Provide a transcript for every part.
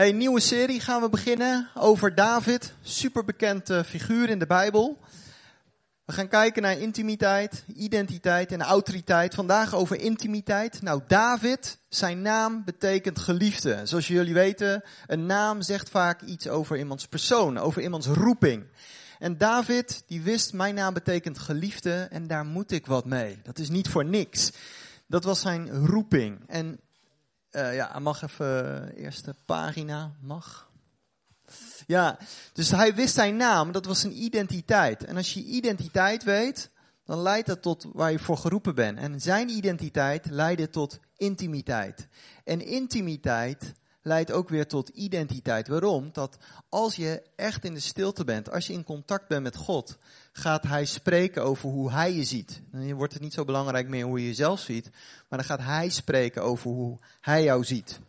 Hey, nieuwe serie gaan we beginnen over David, superbekend uh, figuur in de Bijbel. We gaan kijken naar intimiteit, identiteit en autoriteit. Vandaag over intimiteit. Nou, David, zijn naam betekent geliefde. Zoals jullie weten, een naam zegt vaak iets over iemands persoon, over iemands roeping. En David, die wist, mijn naam betekent geliefde en daar moet ik wat mee. Dat is niet voor niks. Dat was zijn roeping. En uh, ja, mag even, uh, eerste pagina, mag. Ja, dus hij wist zijn naam, dat was zijn identiteit. En als je identiteit weet, dan leidt dat tot waar je voor geroepen bent. En zijn identiteit leidde tot intimiteit. En intimiteit leidt ook weer tot identiteit. Waarom? Dat als je echt in de stilte bent, als je in contact bent met God, gaat Hij spreken over hoe Hij je ziet. Dan wordt het niet zo belangrijk meer hoe je jezelf ziet, maar dan gaat Hij spreken over hoe Hij jou ziet.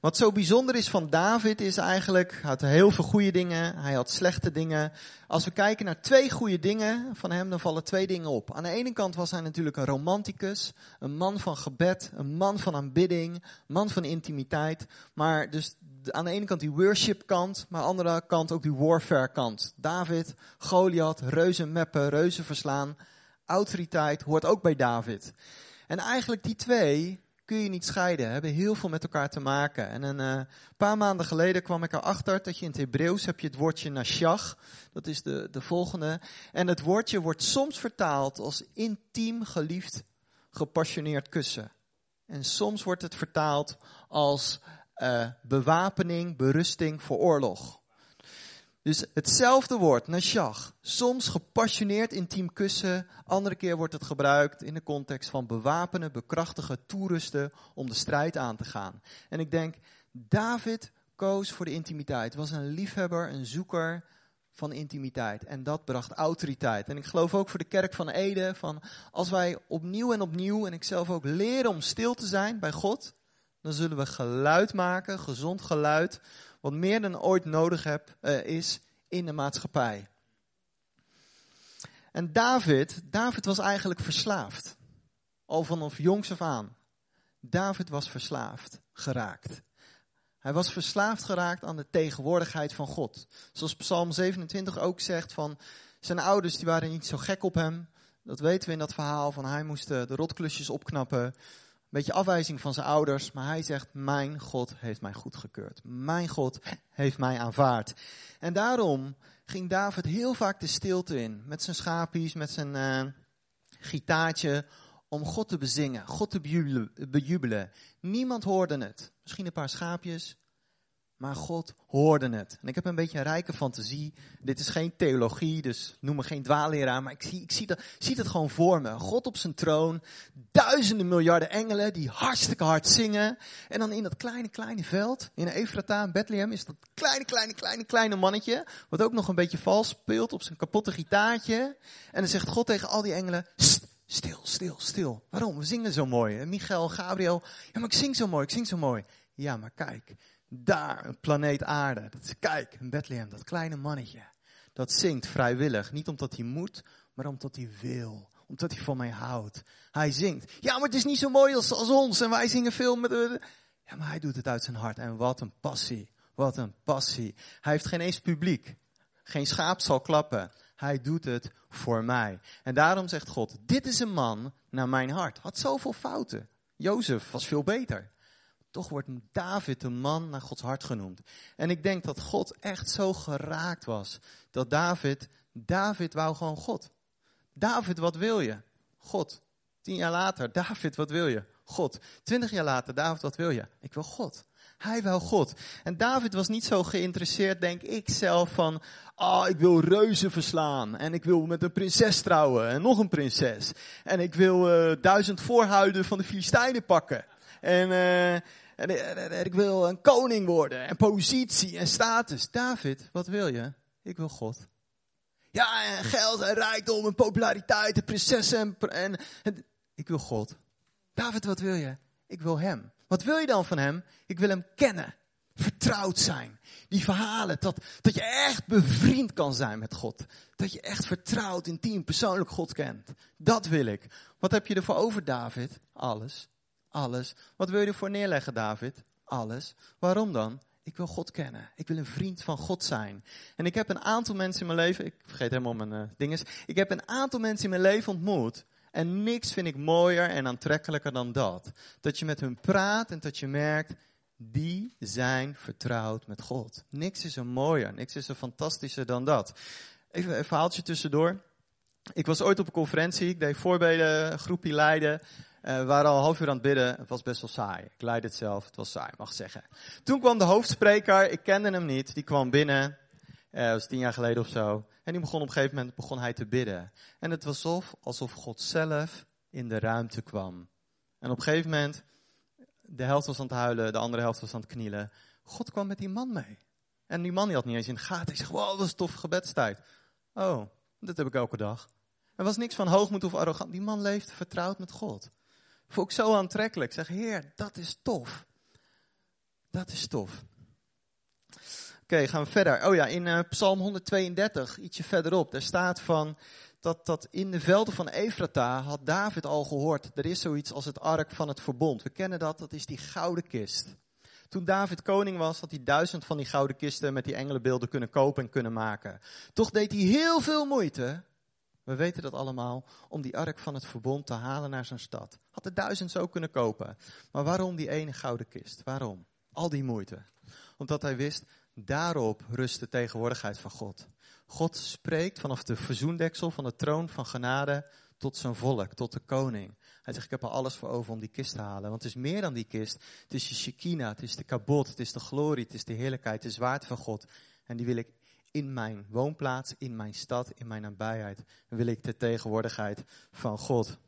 Wat zo bijzonder is van David is eigenlijk, hij had heel veel goede dingen, hij had slechte dingen. Als we kijken naar twee goede dingen van hem, dan vallen twee dingen op. Aan de ene kant was hij natuurlijk een romanticus, een man van gebed, een man van aanbidding, een man van intimiteit. Maar dus aan de ene kant die worship kant, maar aan de andere kant ook die warfare kant. David, Goliath, reuzen meppen, reuzen verslaan. Autoriteit hoort ook bij David. En eigenlijk die twee, kun je niet scheiden. Hebben heel veel met elkaar te maken. En een uh, paar maanden geleden kwam ik erachter dat je in het Hebreeuws heb je het woordje nashach. Dat is de, de volgende. En het woordje wordt soms vertaald als intiem geliefd, gepassioneerd kussen. En soms wordt het vertaald als uh, bewapening, berusting voor oorlog. Dus hetzelfde woord, nashach. Soms gepassioneerd intiem kussen. Andere keer wordt het gebruikt in de context van bewapenen, bekrachtigen, toerusten om de strijd aan te gaan. En ik denk, David koos voor de intimiteit. Was een liefhebber, een zoeker van intimiteit. En dat bracht autoriteit. En ik geloof ook voor de kerk van Ede, van als wij opnieuw en opnieuw, en ik zelf ook, leren om stil te zijn bij God, dan zullen we geluid maken, gezond geluid, wat meer dan ooit nodig heb, uh, is in de maatschappij. En David, David was eigenlijk verslaafd. Al vanaf jongs af aan. David was verslaafd geraakt. Hij was verslaafd geraakt aan de tegenwoordigheid van God. Zoals Psalm 27 ook zegt van zijn ouders die waren niet zo gek op hem. Dat weten we in dat verhaal van hij moest de rotklusjes opknappen beetje afwijzing van zijn ouders, maar hij zegt, mijn God heeft mij goedgekeurd. Mijn God heeft mij aanvaard. En daarom ging David heel vaak de stilte in, met zijn schapies, met zijn uh, gitaartje, om God te bezingen, God te bejubelen. Niemand hoorde het. Misschien een paar schaapjes, maar God hoorde het. En ik heb een beetje een rijke fantasie. Dit is geen theologie, dus noem me geen dwaalleraar. Maar ik zie, ik zie, dat, zie dat gewoon voor me. God op zijn troon. Duizenden miljarden engelen die hartstikke hard zingen. En dan in dat kleine, kleine veld. In Efrata, in Bethlehem, is dat kleine, kleine, kleine, kleine mannetje. Wat ook nog een beetje vals speelt op zijn kapotte gitaartje. En dan zegt God tegen al die engelen. Stil, stil, stil. Waarom? We zingen zo mooi. En Michael, Gabriel. Ja, maar ik zing zo mooi, ik zing zo mooi. Ja, maar kijk. Daar, planeet aarde. Dat is, kijk, Bethlehem, dat kleine mannetje. Dat zingt vrijwillig. Niet omdat hij moet, maar omdat hij wil. Omdat hij van mij houdt. Hij zingt. Ja, maar het is niet zo mooi als, als ons. En wij zingen veel met... Ja, maar hij doet het uit zijn hart. En wat een passie. Wat een passie. Hij heeft geen eens publiek. Geen schaap zal klappen. Hij doet het voor mij. En daarom zegt God, dit is een man naar mijn hart. Had zoveel fouten. Jozef was veel beter toch wordt David een man naar Gods hart genoemd. En ik denk dat God echt zo geraakt was. Dat David, David wou gewoon God. David, wat wil je? God. Tien jaar later, David, wat wil je? God. Twintig jaar later, David, wat wil je? Ik wil God. Hij wil God. En David was niet zo geïnteresseerd, denk ik zelf, van, ah, oh, ik wil reuzen verslaan. En ik wil met een prinses trouwen. En nog een prinses. En ik wil uh, duizend voorhuiden van de Filistijnen pakken. En, uh, en, ik wil een koning worden. En positie en status. David, wat wil je? Ik wil God. Ja, en geld en rijkdom en populariteit en prinsessen. En, en, ik wil God. David, wat wil je? Ik wil hem. Wat wil je dan van hem? Ik wil hem kennen. Vertrouwd zijn. Die verhalen, dat, dat je echt bevriend kan zijn met God. Dat je echt vertrouwd, intiem, persoonlijk God kent. Dat wil ik. Wat heb je ervoor over, David? Alles alles. Wat wil je ervoor neerleggen, David? alles. Waarom dan? Ik wil God kennen. Ik wil een vriend van God zijn. En ik heb een aantal mensen in mijn leven, ik vergeet helemaal mijn uh, dinges. Ik heb een aantal mensen in mijn leven ontmoet. En niks vind ik mooier en aantrekkelijker dan dat. Dat je met hun praat en dat je merkt, die zijn vertrouwd met God. Niks is er mooier, niks is er fantastischer dan dat. Even een verhaaltje tussendoor. Ik was ooit op een conferentie, ik deed voorbeden, groepje leiden. Uh, we waren al een half uur aan het bidden. Het was best wel saai. Ik leidde het zelf. Het was saai, mag zeggen. Toen kwam de hoofdspreker. Ik kende hem niet. Die kwam binnen. Uh, dat was tien jaar geleden of zo. En die begon op een gegeven moment begon hij te bidden. En het was alsof, alsof God zelf in de ruimte kwam. En op een gegeven moment, de helft was aan het huilen, de andere helft was aan het knielen. God kwam met die man mee. En die man die had niet eens in de gaten. Hij zegt, wow, dat is tof gebedstijd. Oh, dat heb ik elke dag. Er was niks van hoogmoed of arrogant. Die man leeft vertrouwd met God. Vond ik zo aantrekkelijk. Zeg, Heer, dat is tof. Dat is tof. Oké, gaan we verder. Oh ja, in uh, Psalm 132, ietsje verderop, daar staat van dat, dat in de velden van Efrata had David al gehoord. Er is zoiets als het ark van het verbond. We kennen dat, dat is die gouden kist. Toen David koning was, had hij duizend van die gouden kisten met die engelenbeelden kunnen kopen en kunnen maken. Toch deed hij heel veel moeite we weten dat allemaal, om die ark van het verbond te halen naar zijn stad. Had er duizend zo kunnen kopen. Maar waarom die ene gouden kist? Waarom? Al die moeite. Omdat hij wist, daarop rust de tegenwoordigheid van God. God spreekt vanaf de verzoendeksel van de troon van genade tot zijn volk, tot de koning. Hij zegt, ik heb er alles voor over om die kist te halen. Want het is meer dan die kist. Het is je Shekinah, het is de kabot, het is de glorie, het is de heerlijkheid, het is waard van God. En die wil ik in mijn woonplaats, in mijn stad, in mijn nabijheid, wil ik de tegenwoordigheid van God.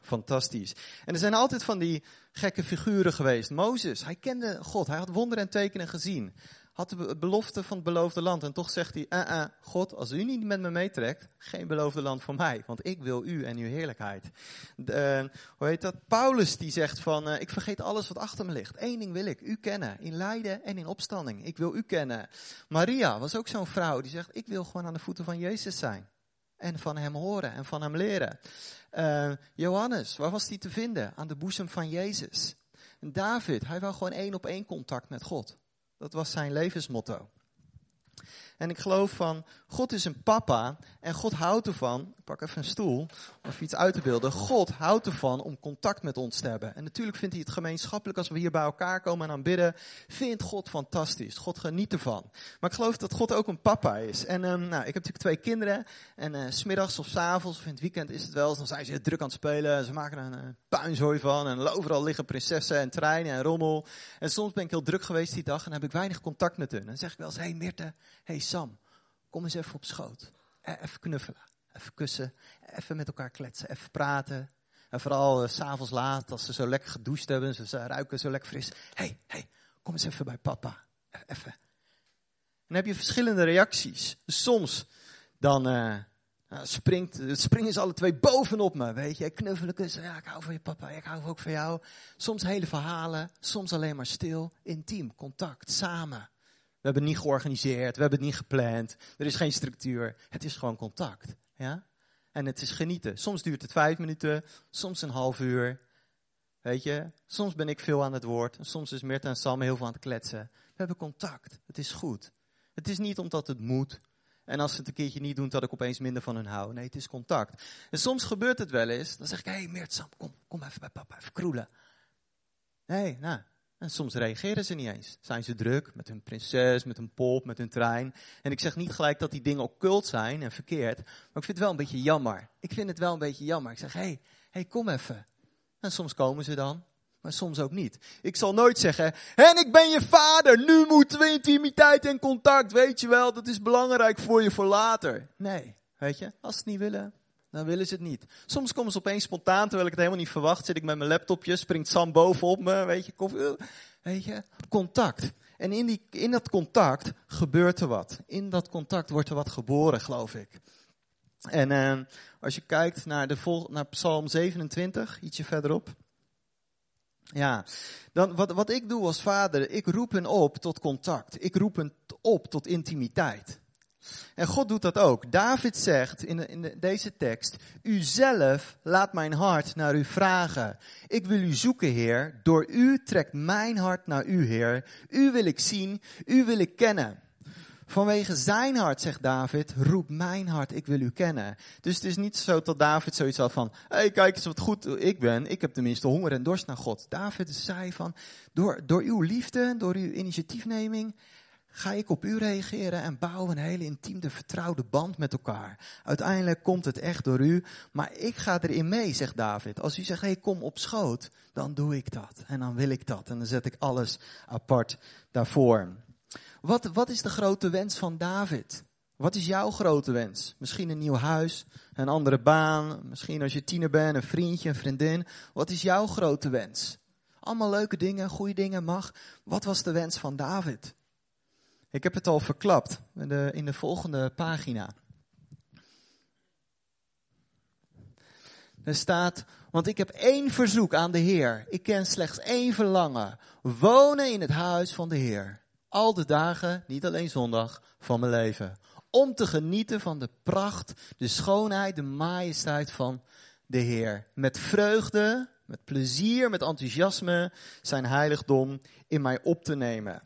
Fantastisch. En er zijn altijd van die gekke figuren geweest. Mozes, hij kende God, hij had wonderen en tekenen gezien had de belofte van het beloofde land. En toch zegt hij, uh, uh, God, als u niet met me meetrekt, geen beloofde land voor mij. Want ik wil u en uw heerlijkheid. De, uh, hoe heet dat? Paulus die zegt van, ik vergeet alles wat achter me ligt. Eén ding wil ik, u kennen. In lijden en in opstanding. Ik wil u kennen. Maria was ook zo'n vrouw die zegt, ik wil gewoon aan de voeten van Jezus zijn. En van hem horen en van hem leren. Johannes, waar was hij te vinden? Aan de boezem van Jezus. David, hij wou gewoon één op één contact met God. Dat was zijn levensmotto. En ik geloof van, God is een papa en God houdt ervan, ik pak even een stoel om even iets uit te beelden. God houdt ervan om contact met ons te hebben. En natuurlijk vindt hij het gemeenschappelijk als we hier bij elkaar komen en aanbidden. Vindt God fantastisch. God geniet ervan. Maar ik geloof dat God ook een papa is. En um, nou, ik heb natuurlijk twee kinderen. En uh, smiddags of s avonds of in het weekend is het wel, dan zijn ze druk aan het spelen. Ze maken er een uh, puinzooi van. En overal liggen prinsessen en treinen en rommel. En soms ben ik heel druk geweest die dag en heb ik weinig contact met hun. En dan zeg ik wel eens, hé hey Mirte, hey Kom eens even op schoot. Eh, even knuffelen, even kussen, even met elkaar kletsen, even praten. En vooral uh, s'avonds laat, als ze zo lekker gedoucht hebben, ze, ruiken zo lekker fris. Hé, hey, hey, kom eens even bij papa. E, even. En dan heb je verschillende reacties. Soms dan uh, springt, springen ze alle twee bovenop me, weet je. Knuffelen, kussen, ja, ik hou van je papa, ik hou ook van jou. Soms hele verhalen, soms alleen maar stil, intiem, contact, samen. We hebben het niet georganiseerd, we hebben het niet gepland. Er is geen structuur. Het is gewoon contact. Ja? En het is genieten. Soms duurt het vijf minuten, soms een half uur. Weet je, soms ben ik veel aan het woord. Soms is Mirta en Sam heel veel aan het kletsen. We hebben contact. Het is goed. Het is niet omdat het moet. En als ze het een keertje niet doen, dat ik opeens minder van hun hou. Nee, het is contact. En soms gebeurt het wel eens. Dan zeg ik, hé hey, Meert, Sam, kom, kom even bij papa, even kroelen. Nee, nou, en soms reageren ze niet eens. Zijn ze druk met hun prinses, met hun pop, met hun trein. En ik zeg niet gelijk dat die dingen occult zijn en verkeerd. Maar ik vind het wel een beetje jammer. Ik vind het wel een beetje jammer. Ik zeg, hé, hey, hey, kom even. En soms komen ze dan, maar soms ook niet. Ik zal nooit zeggen, en ik ben je vader, nu moeten we intimiteit en contact, weet je wel, dat is belangrijk voor je voor later. Nee, weet je, als ze het niet willen, dan willen ze het niet. Soms komen ze opeens spontaan, terwijl ik het helemaal niet verwacht. Zit ik met mijn laptopje, springt Sam bovenop me, weet je, koffie, weet je, contact. En in, die, in dat contact gebeurt er wat. In dat contact wordt er wat geboren, geloof ik. En uh, als je kijkt naar, de vol, naar Psalm 27, ietsje verderop. Ja, dan wat, wat ik doe als vader, ik roep hen op tot contact. Ik roep hen op tot intimiteit. En God doet dat ook. David zegt in, in de, deze tekst, U zelf laat mijn hart naar u vragen. Ik wil u zoeken, Heer. Door u trekt mijn hart naar u, Heer. U wil ik zien, u wil ik kennen. Vanwege zijn hart, zegt David, roep mijn hart, ik wil u kennen. Dus het is niet zo dat David zoiets had van, hey, kijk eens wat goed ik ben, ik heb tenminste honger en dorst naar God. David zei van, door, door uw liefde, door uw initiatiefneming, ga ik op u reageren en bouwen een hele intieme, vertrouwde band met elkaar. Uiteindelijk komt het echt door u, maar ik ga erin mee, zegt David. Als u zegt, hey, kom op schoot, dan doe ik dat. En dan wil ik dat. En dan zet ik alles apart daarvoor. Wat, wat is de grote wens van David? Wat is jouw grote wens? Misschien een nieuw huis, een andere baan, misschien als je tiener bent, een vriendje, een vriendin. Wat is jouw grote wens? Allemaal leuke dingen, goede dingen mag. Wat was de wens van David? Ik heb het al verklapt in de, in de volgende pagina. Er staat, want ik heb één verzoek aan de Heer. Ik ken slechts één verlangen. Wonen in het huis van de Heer. Al de dagen, niet alleen zondag, van mijn leven. Om te genieten van de pracht, de schoonheid, de majesteit van de Heer. Met vreugde, met plezier, met enthousiasme zijn heiligdom in mij op te nemen.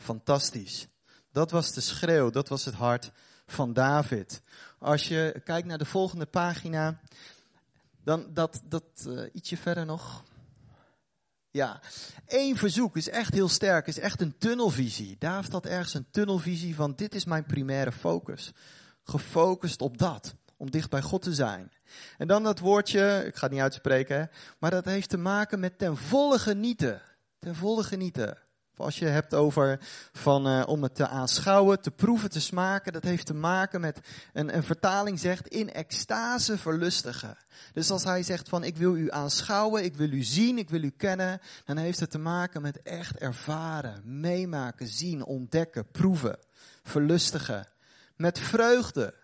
Fantastisch. Dat was de schreeuw, dat was het hart van David. Als je kijkt naar de volgende pagina, dan dat, dat uh, ietsje verder nog. Ja, één verzoek is echt heel sterk, is echt een tunnelvisie. David had ergens een tunnelvisie van dit is mijn primaire focus. Gefocust op dat, om dicht bij God te zijn. En dan dat woordje, ik ga het niet uitspreken, maar dat heeft te maken met ten volle genieten. Ten volle genieten. Als je hebt over van, uh, om het te aanschouwen, te proeven, te smaken, dat heeft te maken met, een, een vertaling zegt, in extase verlustigen. Dus als hij zegt van ik wil u aanschouwen, ik wil u zien, ik wil u kennen, dan heeft het te maken met echt ervaren, meemaken, zien, ontdekken, proeven, verlustigen. Met vreugde.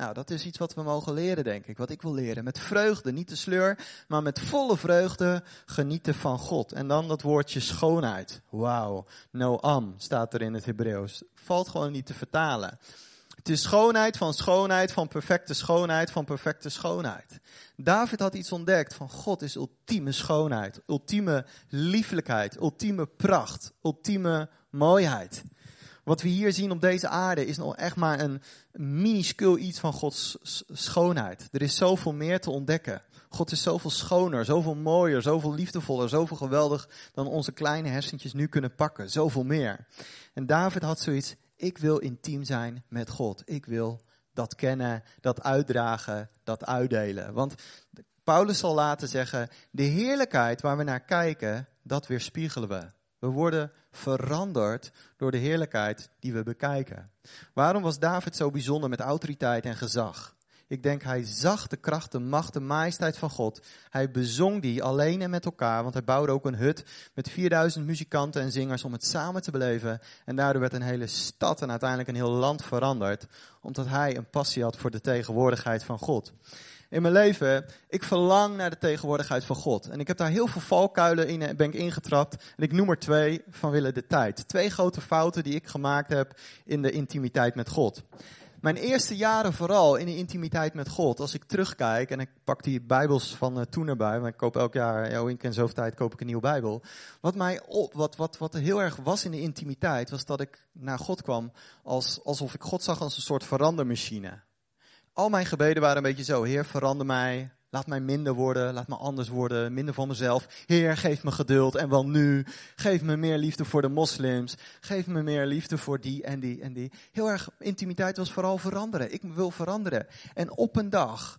Nou, dat is iets wat we mogen leren, denk ik. Wat ik wil leren. Met vreugde, niet de sleur, maar met volle vreugde genieten van God. En dan dat woordje schoonheid. Wauw. Noam staat er in het Hebreeuws. Valt gewoon niet te vertalen. Het is schoonheid van schoonheid, van perfecte schoonheid, van perfecte schoonheid. David had iets ontdekt van God is ultieme schoonheid, ultieme lieflijkheid, ultieme pracht, ultieme mooiheid. Wat we hier zien op deze aarde is nog echt maar een minuscuul iets van Gods schoonheid. Er is zoveel meer te ontdekken. God is zoveel schoner, zoveel mooier, zoveel liefdevoller, zoveel geweldig dan onze kleine hersentjes nu kunnen pakken. Zoveel meer. En David had zoiets, ik wil intiem zijn met God. Ik wil dat kennen, dat uitdragen, dat uitdelen. Want Paulus zal laten zeggen, de heerlijkheid waar we naar kijken, dat weerspiegelen we. We worden veranderd door de heerlijkheid die we bekijken. Waarom was David zo bijzonder met autoriteit en gezag? Ik denk hij zag de kracht, de macht, de majesteit van God. Hij bezong die alleen en met elkaar, want hij bouwde ook een hut met 4000 muzikanten en zingers om het samen te beleven. En daardoor werd een hele stad en uiteindelijk een heel land veranderd, omdat hij een passie had voor de tegenwoordigheid van God in mijn leven, ik verlang naar de tegenwoordigheid van God. En ik heb daar heel veel valkuilen in, ben ik ingetrapt. En ik noem er twee van willen de tijd. Twee grote fouten die ik gemaakt heb in de intimiteit met God. Mijn eerste jaren vooral in de intimiteit met God, als ik terugkijk, en ik pak die bijbels van uh, toen erbij, maar ik koop elk jaar, ja, in en zoveel tijd koop ik een nieuwe bijbel. Wat mij op, wat, wat, wat heel erg was in de intimiteit, was dat ik naar God kwam als, alsof ik God zag als een soort verandermachine. Al mijn gebeden waren een beetje zo. Heer, verander mij. Laat mij minder worden. Laat me anders worden. Minder van mezelf. Heer, geef me geduld. En wel nu. Geef me meer liefde voor de moslims. Geef me meer liefde voor die en die en die. Heel erg, intimiteit was vooral veranderen. Ik wil veranderen. En op een dag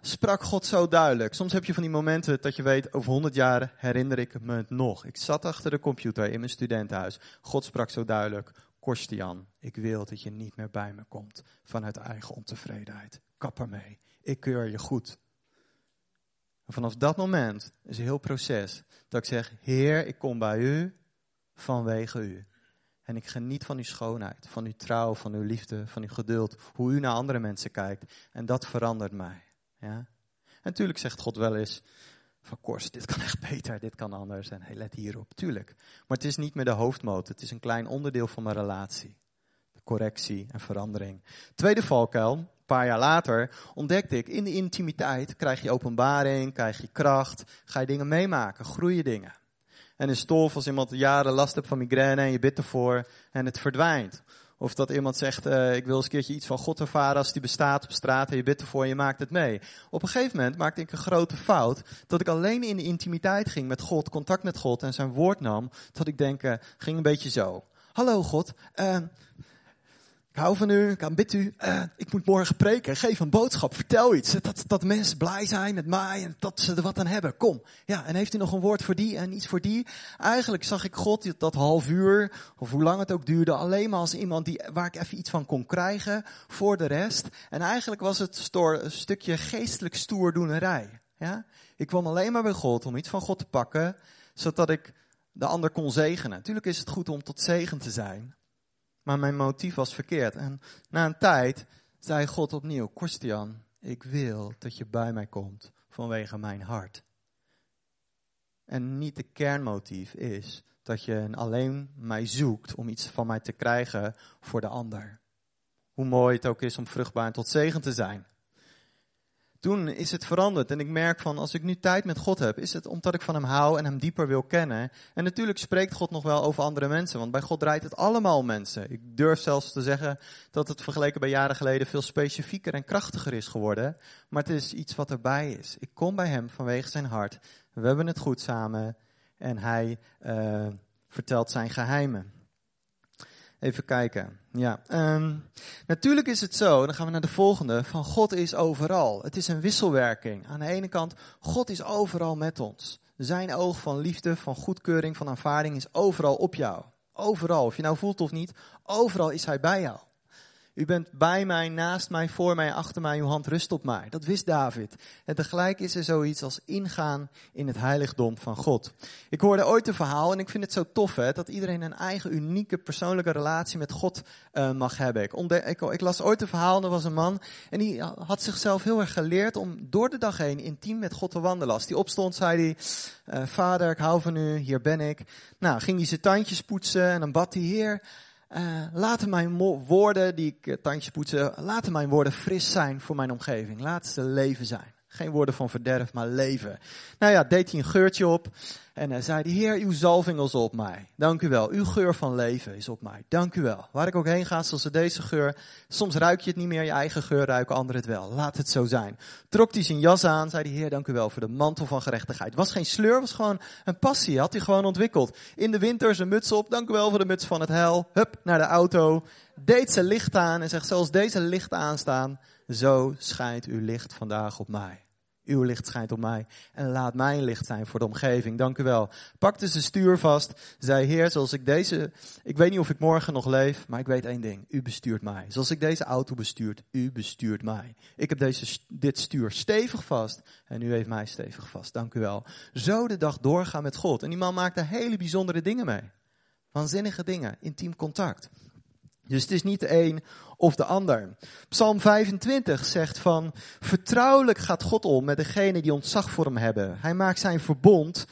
sprak God zo duidelijk. Soms heb je van die momenten dat je weet, over honderd jaar herinner ik me het nog. Ik zat achter de computer in mijn studentenhuis. God sprak zo duidelijk. Korstian, ik wil dat je niet meer bij me komt vanuit eigen ontevredenheid. Kap ermee. Ik keur je goed. Vanaf dat moment is een heel proces dat ik zeg, Heer, ik kom bij u vanwege u. En ik geniet van uw schoonheid, van uw trouw, van uw liefde, van uw geduld, hoe u naar andere mensen kijkt. En dat verandert mij. Ja? En natuurlijk zegt God wel eens, van Kors, dit kan echt beter, dit kan anders. En hey, let hierop, tuurlijk. Maar het is niet meer de hoofdmoot, het is een klein onderdeel van mijn relatie. correctie en verandering. Tweede valkuil, paar jaar later, ontdekte ik in de intimiteit krijg je openbaring, krijg je kracht, ga je dingen meemaken, groeien dingen. En in stof, als iemand jaren last hebt van migraine en je bidt ervoor en het verdwijnt. Of dat iemand zegt, uh, ik wil eens een keertje iets van God ervaren als die bestaat op straat en je bidt ervoor en je maakt het mee. Op een gegeven moment maakte ik een grote fout, dat ik alleen in de intimiteit ging met God, contact met God en zijn woord nam, dat ik denk, uh, ging een beetje zo. Hallo God, uh, ik hou van u, ik aanbid u. Uh, ik moet morgen preken. Geef een boodschap, vertel iets. Dat, dat mensen blij zijn met mij en dat ze er wat aan hebben. Kom. Ja, en heeft u nog een woord voor die en iets voor die? Eigenlijk zag ik God dat half uur, of hoe lang het ook duurde, alleen maar als iemand die, waar ik even iets van kon krijgen voor de rest. En eigenlijk was het stoor, een stukje geestelijk stoerdoenerij. Ja? Ik kwam alleen maar bij God om iets van God te pakken, zodat ik de ander kon zegenen. Natuurlijk is het goed om tot zegen te zijn. Maar mijn motief was verkeerd. En na een tijd zei God opnieuw, Korstian, ik wil dat je bij mij komt vanwege mijn hart. En niet de kernmotief is dat je alleen mij zoekt om iets van mij te krijgen voor de ander. Hoe mooi het ook is om vruchtbaar en tot zegen te zijn. Toen is het veranderd en ik merk van als ik nu tijd met God heb, is het omdat ik van hem hou en hem dieper wil kennen. En natuurlijk spreekt God nog wel over andere mensen, want bij God draait het allemaal mensen. Ik durf zelfs te zeggen dat het vergeleken bij jaren geleden veel specifieker en krachtiger is geworden. Maar het is iets wat erbij is. Ik kom bij hem vanwege zijn hart. We hebben het goed samen en hij uh, vertelt zijn geheimen. Even kijken. Ja, um, natuurlijk is het zo, dan gaan we naar de volgende, van God is overal. Het is een wisselwerking. Aan de ene kant, God is overal met ons. Zijn oog van liefde, van goedkeuring, van aanvaarding is overal op jou. Overal, of je nou voelt of niet, overal is Hij bij jou. U bent bij mij, naast mij, voor mij, achter mij, uw hand rust op mij. Dat wist David. En tegelijk is er zoiets als ingaan in het heiligdom van God. Ik hoorde ooit een verhaal en ik vind het zo tof hè, dat iedereen een eigen unieke persoonlijke relatie met God uh, mag hebben. Ik, ik, ik, las ooit een verhaal, er was een man en die had zichzelf heel erg geleerd om door de dag heen intiem met God te wandelen. Als die opstond zei hij, uh, vader ik hou van u, hier ben ik. Nou, ging hij zijn tandjes poetsen en dan bad hij, heer... Uh, laten mijn woorden, die ik uh, tandjes poetsen, laten mijn woorden fris zijn voor mijn omgeving. Laat ze leven zijn. Geen woorden van verderf, maar leven. Nou ja, deed hij een geurtje op. En hij zei hij, Heer, uw zalving is op mij. Dank u wel. Uw geur van leven is op mij. Dank u wel. Waar ik ook heen ga, zoals deze geur. Soms ruik je het niet meer, je eigen geur ruiken anderen het wel. Laat het zo zijn. Trok hij zijn jas aan, zei hij, Heer, dank u wel voor de mantel van gerechtigheid. Het was geen sleur, was gewoon een passie. Had hij gewoon ontwikkeld. In de winter zijn muts op. Dank u wel voor de muts van het hel. Hup, naar de auto. Deed zijn licht aan en zegt, zoals deze licht aanstaan, zo schijnt uw licht vandaag op mij. Uw licht schijnt op mij en laat mijn licht zijn voor de omgeving. Dank u wel. Pakte zijn stuur vast, zei Heer, zoals ik deze, ik weet niet of ik morgen nog leef, maar ik weet één ding. U bestuurt mij. Zoals ik deze auto bestuurt, u bestuurt mij. Ik heb deze, dit stuur stevig vast en u heeft mij stevig vast. Dank u wel. Zo de dag doorgaan met God. En die man maakte hele bijzondere dingen mee. Waanzinnige dingen, intiem contact. Dus het is niet de een of de ander. Psalm 25 zegt van, vertrouwelijk gaat God om met degene die ontzag voor hem hebben. Hij maakt zijn verbond,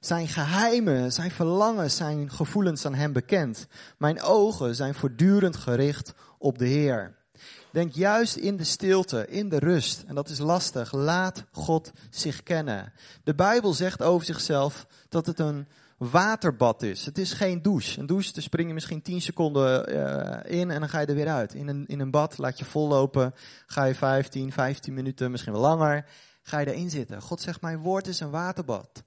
zijn geheimen, zijn verlangens, zijn gevoelens aan hem bekend. Mijn ogen zijn voortdurend gericht op de Heer. Denk juist in de stilte, in de rust. En dat is lastig. Laat God zich kennen. De Bijbel zegt over zichzelf dat het een waterbad is. Het is geen douche. Een douche, daar spring je misschien 10 seconden uh, in en dan ga je er weer uit. In een, in een bad laat je vollopen, ga je 15, 15 minuten, misschien wel langer, ga je erin zitten. God zegt, mijn woord is een waterbad.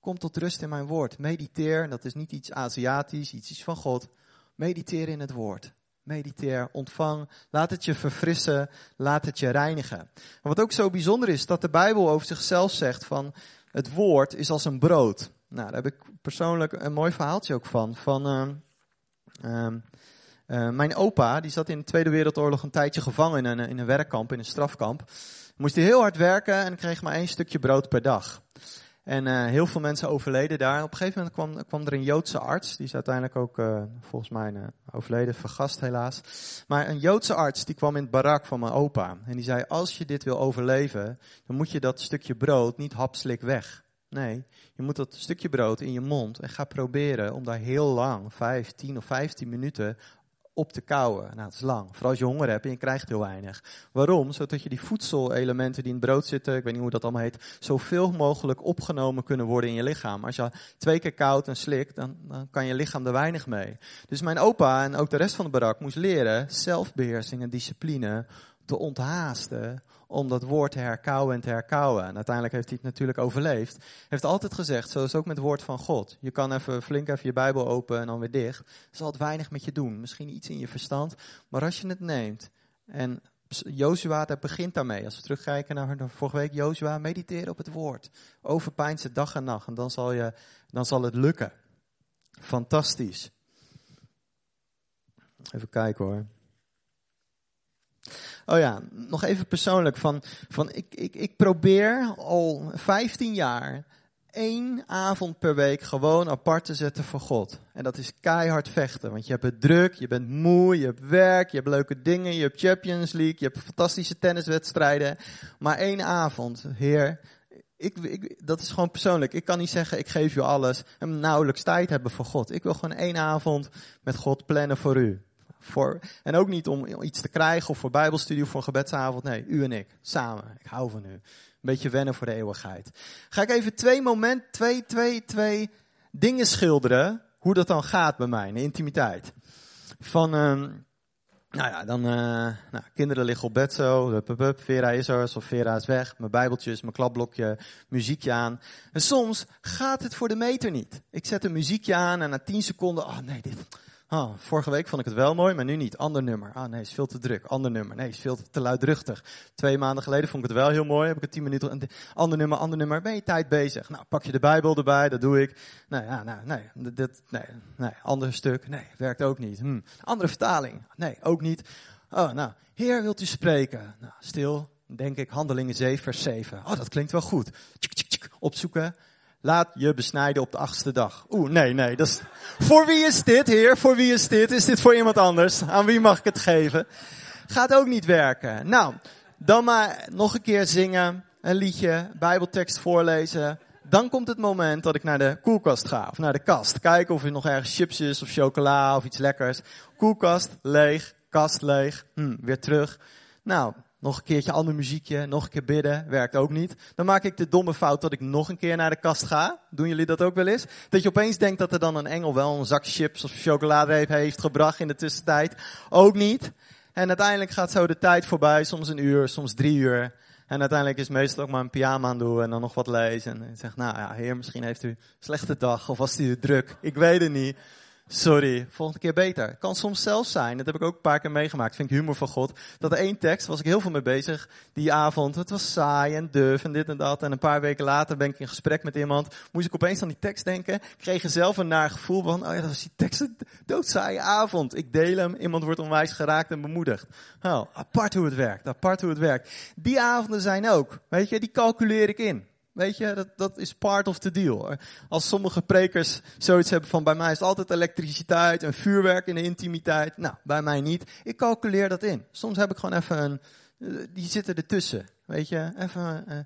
Kom tot rust in mijn woord. Mediteer, dat is niet iets Aziatisch, iets, iets van God. Mediteer in het woord. Mediteer, ontvang, laat het je verfrissen, laat het je reinigen. En wat ook zo bijzonder is, dat de Bijbel over zichzelf zegt van het woord is als een brood. Nou, daar heb ik persoonlijk een mooi verhaaltje ook van. Van uh, uh, mijn opa, die zat in de Tweede Wereldoorlog een tijdje gevangen in een, in een werkkamp, in een strafkamp. Moest hij heel hard werken en kreeg maar één stukje brood per dag. En uh, heel veel mensen overleden daar. Op een gegeven moment kwam, kwam er een Joodse arts. Die is uiteindelijk ook uh, volgens mij overleden, vergast helaas. Maar een Joodse arts die kwam in het barak van mijn opa. En die zei, als je dit wil overleven, dan moet je dat stukje brood niet hapslik weg. Nee, je moet dat stukje brood in je mond en ga proberen om daar heel lang, 5, 10 of 15 minuten, op te kauwen. Nou, het is lang. Vooral als je honger hebt en je krijgt heel weinig. Waarom? Zodat je die voedselelementen die in het brood zitten, ik weet niet hoe dat allemaal heet, zoveel mogelijk opgenomen kunnen worden in je lichaam. Als je twee keer koud en slikt, dan, dan kan je lichaam er weinig mee. Dus mijn opa en ook de rest van de barak moest leren zelfbeheersing en discipline te onthaasten om dat woord te herkauwen en te herkauwen. En uiteindelijk heeft hij het natuurlijk overleefd. Hij heeft altijd gezegd, zoals ook met het woord van God. Je kan even flink even je Bijbel open en dan weer dicht. Er zal het weinig met je doen. Misschien iets in je verstand. Maar als je het neemt en Jozua, dat begint daarmee. Als we terugkijken naar vorige week, Jozua, mediteer op het woord. Overpijnse dag en nacht. En dan zal, je, dan zal het lukken. Fantastisch. Even kijken hoor. Oh ja, nog even persoonlijk. Van, van ik, ik, ik probeer al 15 jaar één avond per week gewoon apart te zetten voor God. En dat is keihard vechten. Want je hebt het druk, je bent moe, je hebt werk, je hebt leuke dingen, je hebt Champions League, je hebt fantastische tenniswedstrijden. Maar één avond, Heer, ik, dat is gewoon persoonlijk. Ik kan niet zeggen, ik geef je alles en nauwelijks tijd hebben voor God. Ik wil gewoon één avond met God plannen voor u. Voor, en ook niet om iets te krijgen of voor bijbelstudie of voor gebedsavond. Nee, u en ik, samen. Ik hou van u. Een beetje wennen voor de eeuwigheid. Ga ik even twee momenten, twee, twee, twee dingen schilderen. Hoe dat dan gaat bij mij, de intimiteit. Van, um, nou ja, dan, uh, nou, kinderen liggen op bed zo. Hup, hup, Vera is er, of Vera is weg. Mijn bijbeltjes, mijn klapblokje, muziekje aan. En soms gaat het voor de meter niet. Ik zet een muziekje aan en na tien seconden, oh nee, dit, Oh, vorige week vond ik het wel mooi, maar nu niet. Ander nummer. Ah nee, is veel te druk. Ander nummer. Nee, is veel te, luidruchtig. Twee maanden geleden vond ik het wel heel mooi. Heb ik het tien minuten. Ander nummer, ander nummer. Ben je tijd bezig? Nou, pak je de Bijbel erbij. Dat doe ik. Ja, nou, nee. Dit, nee, nee. Ander stuk. Nee, werkt ook niet. Hm. Andere vertaling. Nee, ook niet. Oh, nou. Heer, wilt u spreken? Nou, stil. Denk ik. Handelingen 7, vers 7. Oh, dat klinkt wel goed. Opzoeken. Laat je besnijden op de achtste dag. Oeh, nee, nee. Dat is... Voor wie is dit, heer? Voor wie is dit? Is dit voor iemand anders? Aan wie mag ik het geven? Gaat ook niet werken. Nou, dan maar nog een keer zingen, een liedje, bijbeltekst voorlezen. Dan komt het moment dat ik naar de koelkast ga, of naar de kast. Kijken of er nog ergens chips is, of chocola, of iets lekkers. Koelkast leeg, kast leeg, hm, weer terug. Nou, nog een keertje ander muziekje, nog een keer bidden, werkt ook niet. Dan maak ik de domme fout dat ik nog een keer naar de kast ga. Doen jullie dat ook wel eens? Dat je opeens denkt dat er dan een engel wel een zak chips of chocolade heeft gebracht in de tussentijd. Ook niet. En uiteindelijk gaat zo de tijd voorbij, soms een uur, soms drie uur. En uiteindelijk is meestal ook maar een pyjama aan doen en dan nog wat lezen. En zegt, nou ja, heer, misschien heeft u een slechte dag of was u druk. Ik weet het niet. Sorry, volgende keer beter. Kan soms zelfs zijn, dat heb ik ook een paar keer meegemaakt, vind ik humor van God. Dat één tekst, was ik heel veel mee bezig, die avond, het was saai en duf en dit en dat. En een paar weken later ben ik in gesprek met iemand, moest ik opeens aan die tekst denken, kreeg er zelf een naar gevoel van, oh ja, dat was die tekst een doodsaaie avond. Ik deel hem, iemand wordt onwijs geraakt en bemoedigd. Nou, apart hoe het werkt, apart hoe het werkt. Die avonden zijn ook, weet je, die calculeer ik in. Weet je, dat, dat is part of the deal. Als sommige prekers zoiets hebben van bij mij is altijd elektriciteit en vuurwerk in de intimiteit. Nou, bij mij niet. Ik calculeer dat in. Soms heb ik gewoon even een, eh, die zitten ertussen. Weet je, even een eh,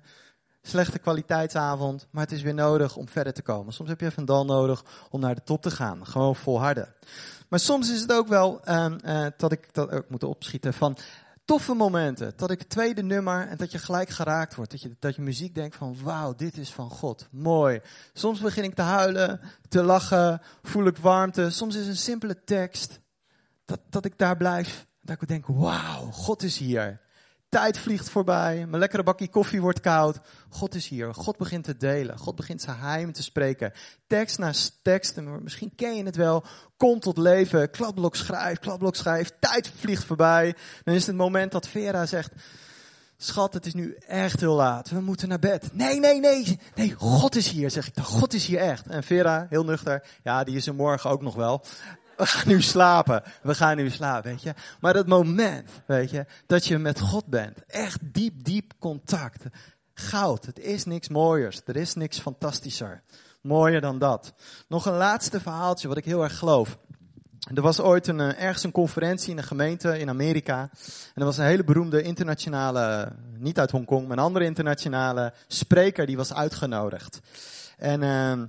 slechte kwaliteitsavond, maar het is weer nodig om verder te komen. Soms heb je even een dal nodig om naar de top te gaan. Gewoon volharden. Maar soms is het ook wel uh, uh, dat ik dat ook moet opschieten van toffe momenten. Dat ik het tweede nummer en dat je gelijk geraakt wordt. Dat je, dat je muziek denkt van wauw, dit is van God. Mooi. Soms begin ik te huilen, te lachen, voel ik warmte. Soms is een simpele tekst dat, dat ik daar blijf. Dat ik denk wauw, God is hier. Tijd vliegt voorbij, mijn lekkere bakje koffie wordt koud. God is hier, God begint te delen, God begint zijn heim te spreken. Tekst na tekst, en misschien ken je het wel, komt tot leven, kladblok schrijft, kladblok schrijft, tijd vliegt voorbij. Dan is het moment dat Vera zegt, schat, het is nu echt heel laat, we moeten naar bed. Nee, nee, nee, nee, God is hier, zeg ik God is hier echt. En Vera, heel nuchter, ja, die is er morgen ook nog wel we gaan nu slapen. We gaan nu slapen, weet je. Maar dat moment, weet je, dat je met God bent. Echt diep, diep contact. Goud. Het is niks mooiers. Er is niks fantastischer. Mooier dan dat. Nog een laatste verhaaltje wat ik heel erg geloof. Er was ooit een, eh, ergens een conferentie in een gemeente in Amerika. En er was een hele beroemde internationale, niet uit Hongkong, maar een andere internationale spreker die was uitgenodigd. En uh,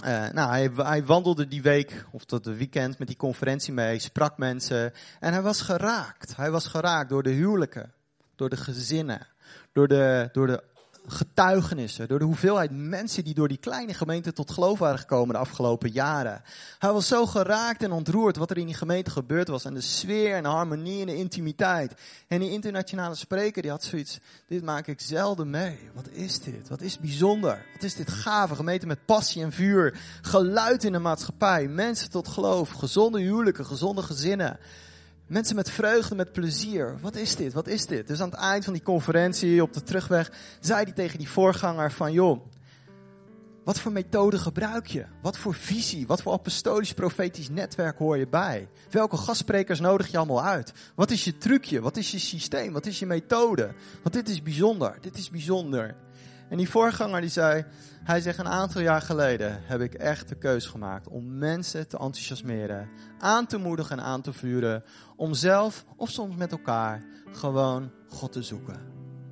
Uh, nou, hij, hij, wandelde die week, of tot weekend, met die conferentie mee, sprak mensen. En hij was geraakt. Hij was geraakt door de huwelijken, door de gezinnen, door de, door de getuigenissen, door de hoeveelheid mensen die door die kleine gemeente tot geloof waren gekomen de afgelopen jaren. Hij was zo geraakt en ontroerd wat er in die gemeente gebeurd was. En de sfeer en de harmonie en de intimiteit. En die internationale spreker die had zoiets, dit maak ik zelden mee. Wat is dit? Wat is bijzonder? Wat is dit gave? Gemeente met passie en vuur. Geluid in de maatschappij. Mensen tot geloof. Gezonde huwelijken, gezonde gezinnen. Mensen met vreugde, met plezier. Wat is dit? Wat is dit? Dus aan het eind van die conferentie, op de terugweg, zei hij tegen die voorganger van, joh, wat voor methode gebruik je? Wat voor visie? Wat voor apostolisch profetisch netwerk hoor je bij? Welke gastsprekers nodig je allemaal uit? Wat is je trucje? Wat is je systeem? Wat is je methode? Want dit is bijzonder. Dit is bijzonder. En die voorganger die zei, hij zegt een aantal jaar geleden heb ik echt de keus gemaakt om mensen te enthousiasmeren, aan te moedigen en aan te vuren, om zelf of soms met elkaar gewoon God te zoeken.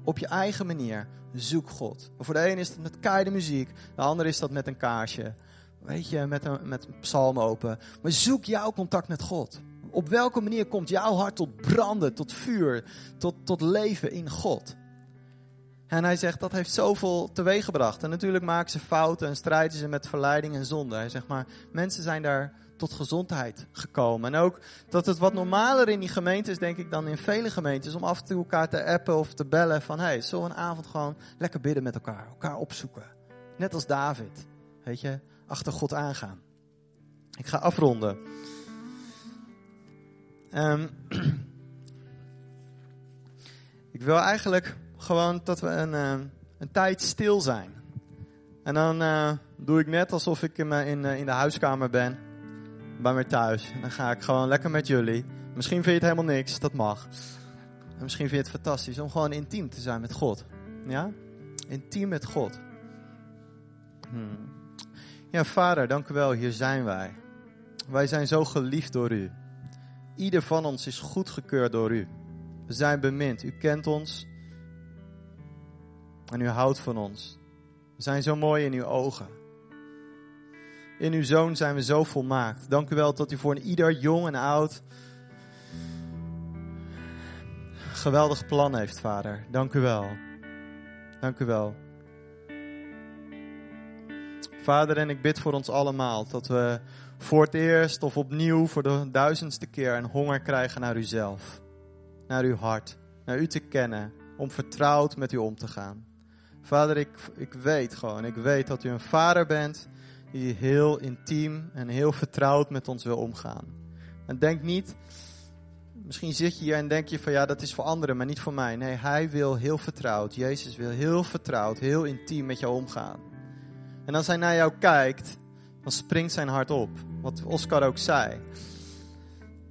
Op je eigen manier, zoek God. Voor de een is het met keiharde muziek, de ander is dat met een kaarsje. Weet je, met een, met psalm open. Maar zoek jouw contact met God. Op welke manier komt jouw hart tot branden, tot vuur, tot, tot leven in God? En hij zegt dat heeft zoveel teweeggebracht. En natuurlijk maken ze fouten en strijden ze met verleiding en zonde. Hij zegt maar, mensen zijn daar tot gezondheid gekomen. En ook dat het wat normaler in die gemeente is, denk ik, dan in vele gemeentes. Om af en toe elkaar te appen of te bellen van, hey, zullen een avond gewoon lekker bidden met elkaar. Elkaar opzoeken. Net als David. Weet je, achter God aangaan. Ik ga afronden. Um, ik wil eigenlijk gewoon dat we een, uh, een tijd stil zijn. En dan uh, doe ik net alsof ik in, in, in de huiskamer ben, bij mij thuis. En dan ga ik gewoon lekker met jullie. Misschien vind je het helemaal niks, dat mag. En misschien vind je het fantastisch om gewoon intiem te zijn met God. Ja? Intiem met God. Hmm. Ja, vader, dank u wel, hier zijn wij. Wij zijn zo geliefd door u. Ieder van ons is goedgekeurd door u. We zijn bemind. U kent ons. En u houdt van ons. We zijn zo mooi in uw ogen. In uw zoon zijn we zo volmaakt. Dank u wel dat u voor een ieder, jong en oud, geweldig plan heeft, vader. Dank u wel. Dank u wel. Vader, en ik bid voor ons allemaal dat we voor het eerst of opnieuw voor de duizendste keer een honger krijgen naar uzelf. Naar uw hart, naar u te kennen, om vertrouwd met u om te gaan. Vader, ik, ik weet gewoon, ik weet dat u een vader bent die heel intiem en heel vertrouwd met ons wil omgaan. En denk niet, misschien zit je hier en denk je van ja, dat is voor anderen, maar niet voor mij. Nee, hij wil heel vertrouwd, Jezus wil heel vertrouwd, heel intiem met jou omgaan. En als hij naar jou kijkt, dan springt zijn hart op. Wat Oscar ook zei.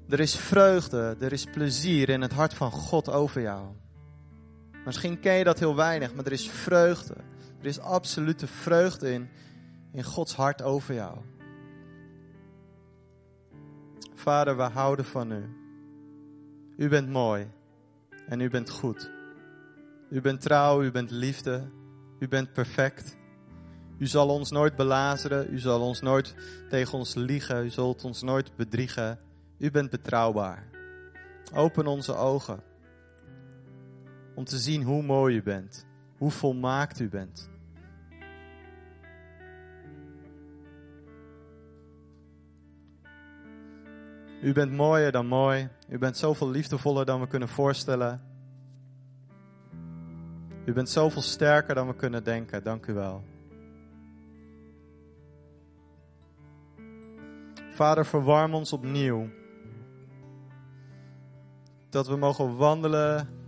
Er is vreugde, er is plezier in het hart van God over jou. Misschien ken je dat heel weinig, maar er is vreugde. Er is absolute vreugde in, in Gods hart over jou. Vader, we houden van u. U bent mooi en u bent goed. U bent trouw, u bent liefde, u bent perfect. U zal ons nooit belazeren, u zal ons nooit tegen ons liegen, u zult ons nooit bedriegen. U bent betrouwbaar. Open onze ogen om te zien hoe mooi u bent, hoe volmaakt u bent. U bent mooier dan mooi. U bent zoveel liefdevoller dan we kunnen voorstellen. U bent zoveel sterker dan we kunnen denken. Dank u wel. Vader, verwarm ons opnieuw. Dat we mogen wandelen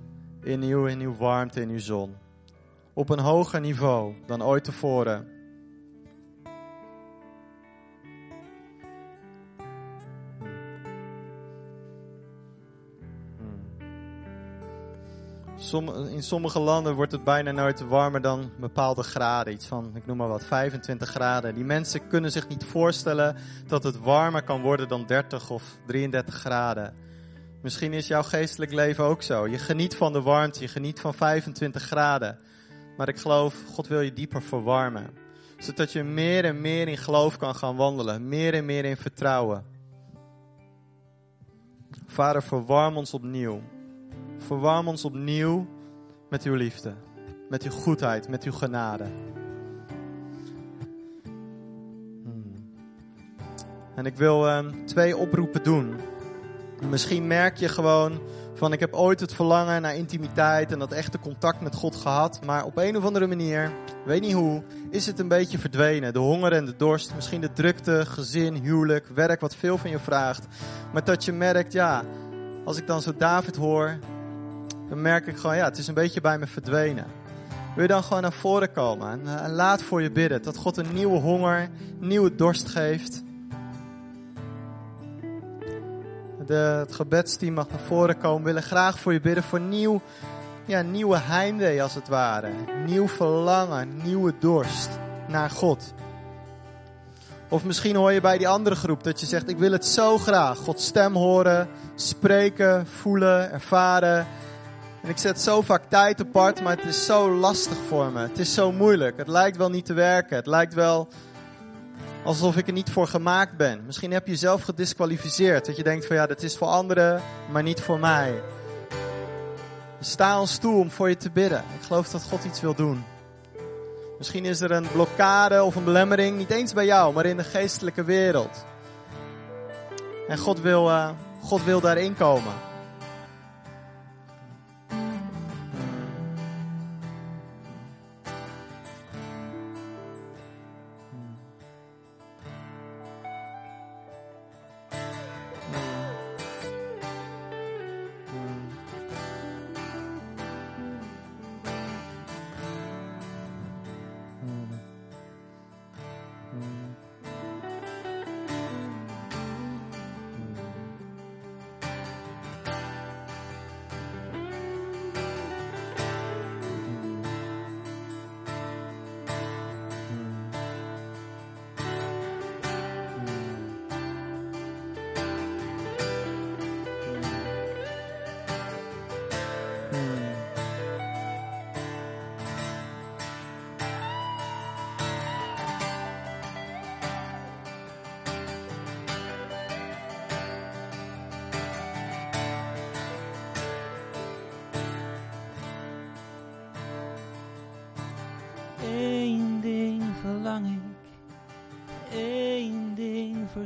in uw, warmte, in uw zon. Op een hoger niveau dan ooit tevoren. in sommige landen wordt het bijna nooit warmer dan bepaalde graden. Iets van, ik noem maar wat, 25 graden. Die mensen kunnen zich niet voorstellen dat het warmer kan worden dan 30 of 33 graden. Misschien is jouw geestelijk leven ook zo. Je geniet van de warmte, je geniet van 25 graden. Maar ik geloof, God wil je dieper verwarmen. Zodat je meer en meer in geloof kan gaan wandelen. Meer en meer in vertrouwen. Vader, verwarm ons opnieuw. Verwarm ons opnieuw met uw liefde. Met uw goedheid, met uw genade. Hmm. En ik wil um, twee oproepen doen. Misschien merk je gewoon van ik heb ooit het verlangen naar intimiteit en dat echte contact met God gehad. Maar op een of andere manier, weet niet hoe, is het een beetje verdwenen. De honger en de dorst, misschien de drukte, gezin, huwelijk, werk wat veel van je vraagt. Maar dat je merkt, ja, als ik dan zo David hoor, dan merk ik gewoon, ja, het is een beetje bij me verdwenen. Wil je dan gewoon naar voren komen en, en laat voor je bidden. Dat God een nieuwe honger, nieuwe dorst geeft. De, het gebedsteam mag naar voren komen. We willen graag voor je bidden voor nieuw, ja, nieuwe heimwee als het ware. Nieuw verlangen, nieuwe dorst naar God. Of misschien hoor je bij die andere groep dat je zegt: Ik wil het zo graag. Gods stem horen, spreken, voelen, ervaren. En ik zet zo vaak tijd apart, maar het is zo lastig voor me. Het is zo moeilijk. Het lijkt wel niet te werken. Het lijkt wel alsof ik er niet voor gemaakt ben. Misschien heb je jezelf gedisqualificeerd. Dat je denkt van ja, dat is voor anderen, maar niet voor mij. Sta ons toe om voor je te bidden. Ik geloof dat God iets wil doen. Misschien is er een blokkade of een belemmering, niet eens bij jou, maar in de geestelijke wereld. En God wil, uh, God wil daarin komen.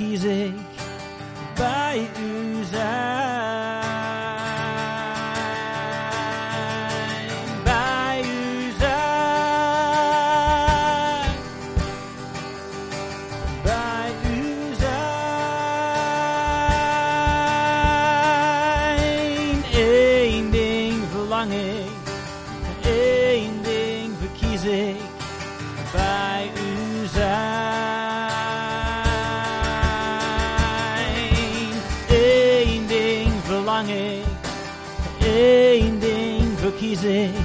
ding ik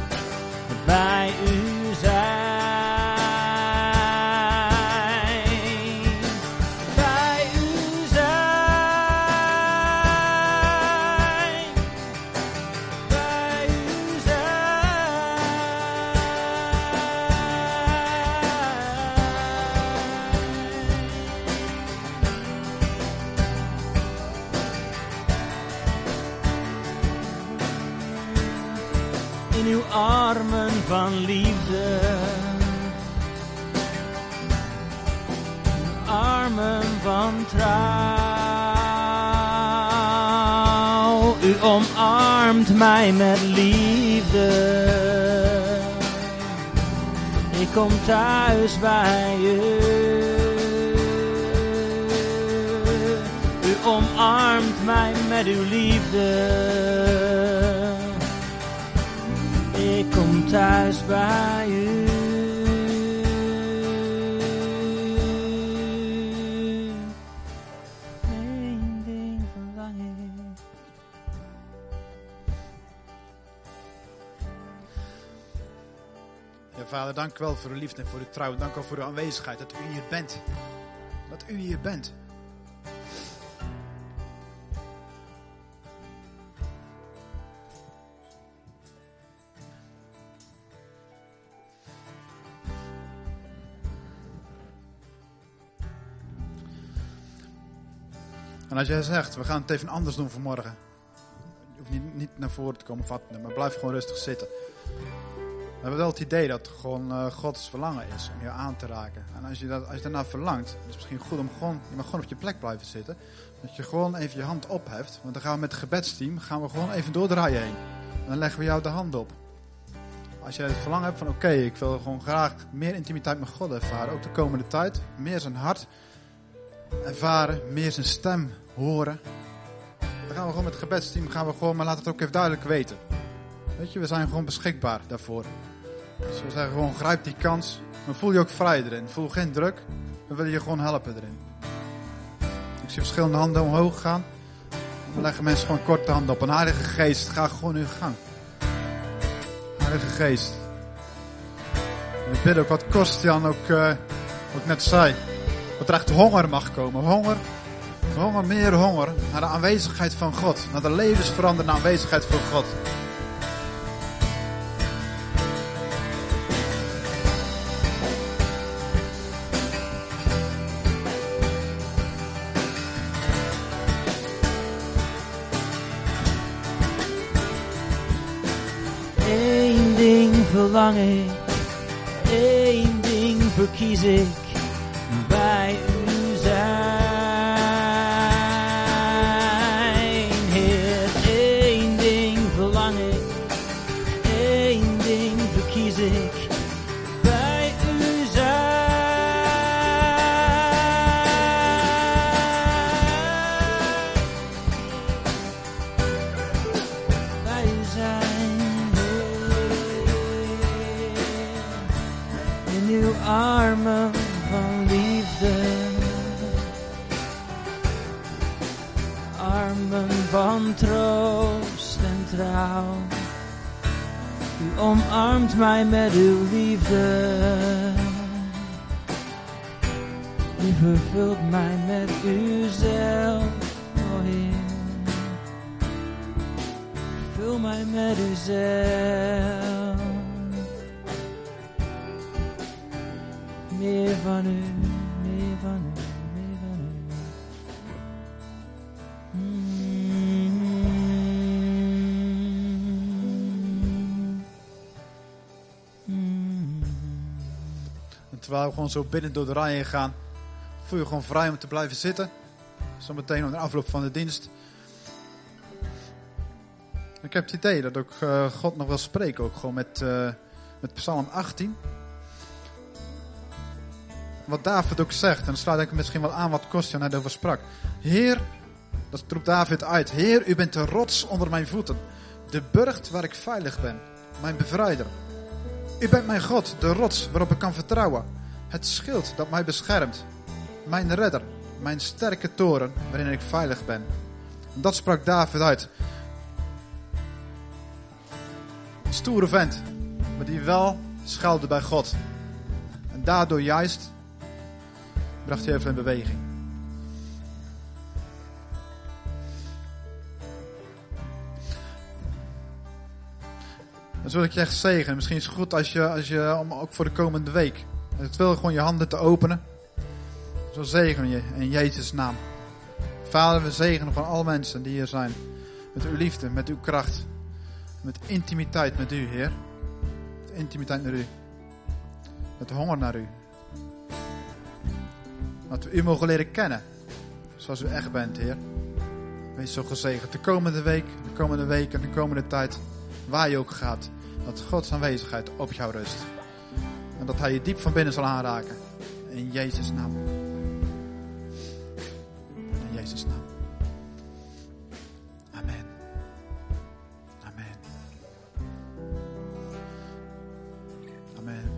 mij met liefde. Ik kom thuis bij u. U omarmt mij met uw liefde. Ik kom thuis bij wel voor uw liefde en voor uw trouw. Dank u wel voor uw aanwezigheid, dat u hier bent. Dat u hier bent. En als jij zegt, we gaan het even anders doen vanmorgen. Je hoeft niet, niet naar voren te komen vatten, maar blijf gewoon rustig zitten. Hebben wel het idee dat gewoon eh, Gods verlangen is om je aan te raken. En als je, dat, als je daarna verlangt, is het misschien goed om gewoon, je mag gewoon op je plek blijven zitten. Dat je gewoon even je hand opheft. Want dan gaan we met het gebedsteam gaan we gewoon even door de rij heen. En dan leggen we jou de hand op. Als je het verlangen hebt van oké, ik wil gewoon graag meer intimiteit met God ervaren. Ook de komende tijd. Meer zijn hart ervaren. Meer zijn stem horen. Dan gaan we gewoon met het gebedsteam, gaan we gewoon, maar laat het ook even duidelijk weten. Weet je, we zijn gewoon beschikbaar daarvoor. Dus we zeggen gewoon, grijp die kans. Maar voel je ook vrij erin. Voel geen druk. We willen je gewoon helpen erin. Ik zie verschillende handen omhoog gaan. Dan leggen mensen gewoon kort de handen op. Een heilige geest, ga gewoon uw gang. Heilige geest. Ik bid ook wat Kostjan ook, eh, ook net zei. Dat er echt honger mag komen. Honger, honger, meer honger. Naar de aanwezigheid van God. Naar de levensveranderende aanwezigheid van God. Verlang van troost en trouw. U omarmt mij met uw liefde. U vervult mij met uzelf, o Heer. Vul mij met uzelf. Meer van u, terwijl we gewoon zo binnen door de rijen gaan, voel je gewoon vrij om te blijven zitten. Zometeen onder afloop van de dienst. Ik heb het idee dat ook eh, God nog wil spreken, ook gewoon met, eh, met Psalm 18. Wat David ook zegt, en dan sluit ik misschien wel aan wat Kostja net over sprak. Heer, dat roept David uit. Heer, u bent de rots onder mijn voeten. De burcht waar ik veilig ben. Mijn bevrijder. U bent mijn God, de rots waarop ik kan vertrouwen. Het schild dat mij beschermt. Mijn redder, mijn sterke toren waarin ik veilig ben. En dat sprak David uit. Een stoere vent, maar die wel schuilde bij God. En daardoor juist bracht hij even in beweging. Wil ik je echt zegenen. Misschien is het goed als je, als je om, ook voor de komende week. Het wil gewoon je handen te openen. Zo zegenen je in Jezus' naam. Vader, we zegenen van alle mensen die hier zijn. Met uw liefde, met uw kracht. Met intimiteit met u, Heer. Met intimiteit naar u. Met honger naar u. Dat we u mogen leren kennen. Zoals u echt bent, Heer. Wees zo gezegend. De komende week, de komende weken, de komende tijd. Waar je ook gaat. Dat Gods aanwezigheid op jou rust. En dat Hij je diep van binnen zal aanraken. In Jezus' naam. In Jezus' naam. Amen. Amen. Amen.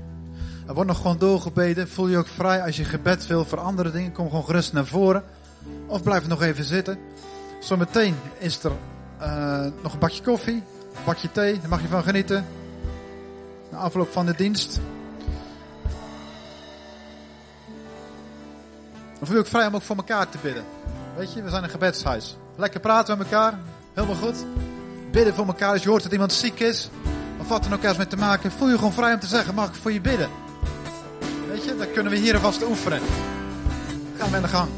Er wordt nog gewoon doorgebeden. Voel je ook vrij als je gebed wil voor andere dingen. Kom gewoon gerust naar voren. Of blijf nog even zitten. Zometeen is er eh, nog een bakje koffie, een bakje thee. Daar mag je van genieten. Afloop van de dienst. Dan voel ook vrij om ook voor elkaar te bidden. Weet je, we zijn een gebedshuis. Lekker praten met elkaar. Helemaal goed. Bidden voor elkaar als je hoort dat iemand ziek is. Of wat dan ook eens met te maken. Voel je gewoon vrij om te zeggen, mag ik voor je bidden? Weet je, dan kunnen we hier alvast oefenen. Gaan we aan de gang.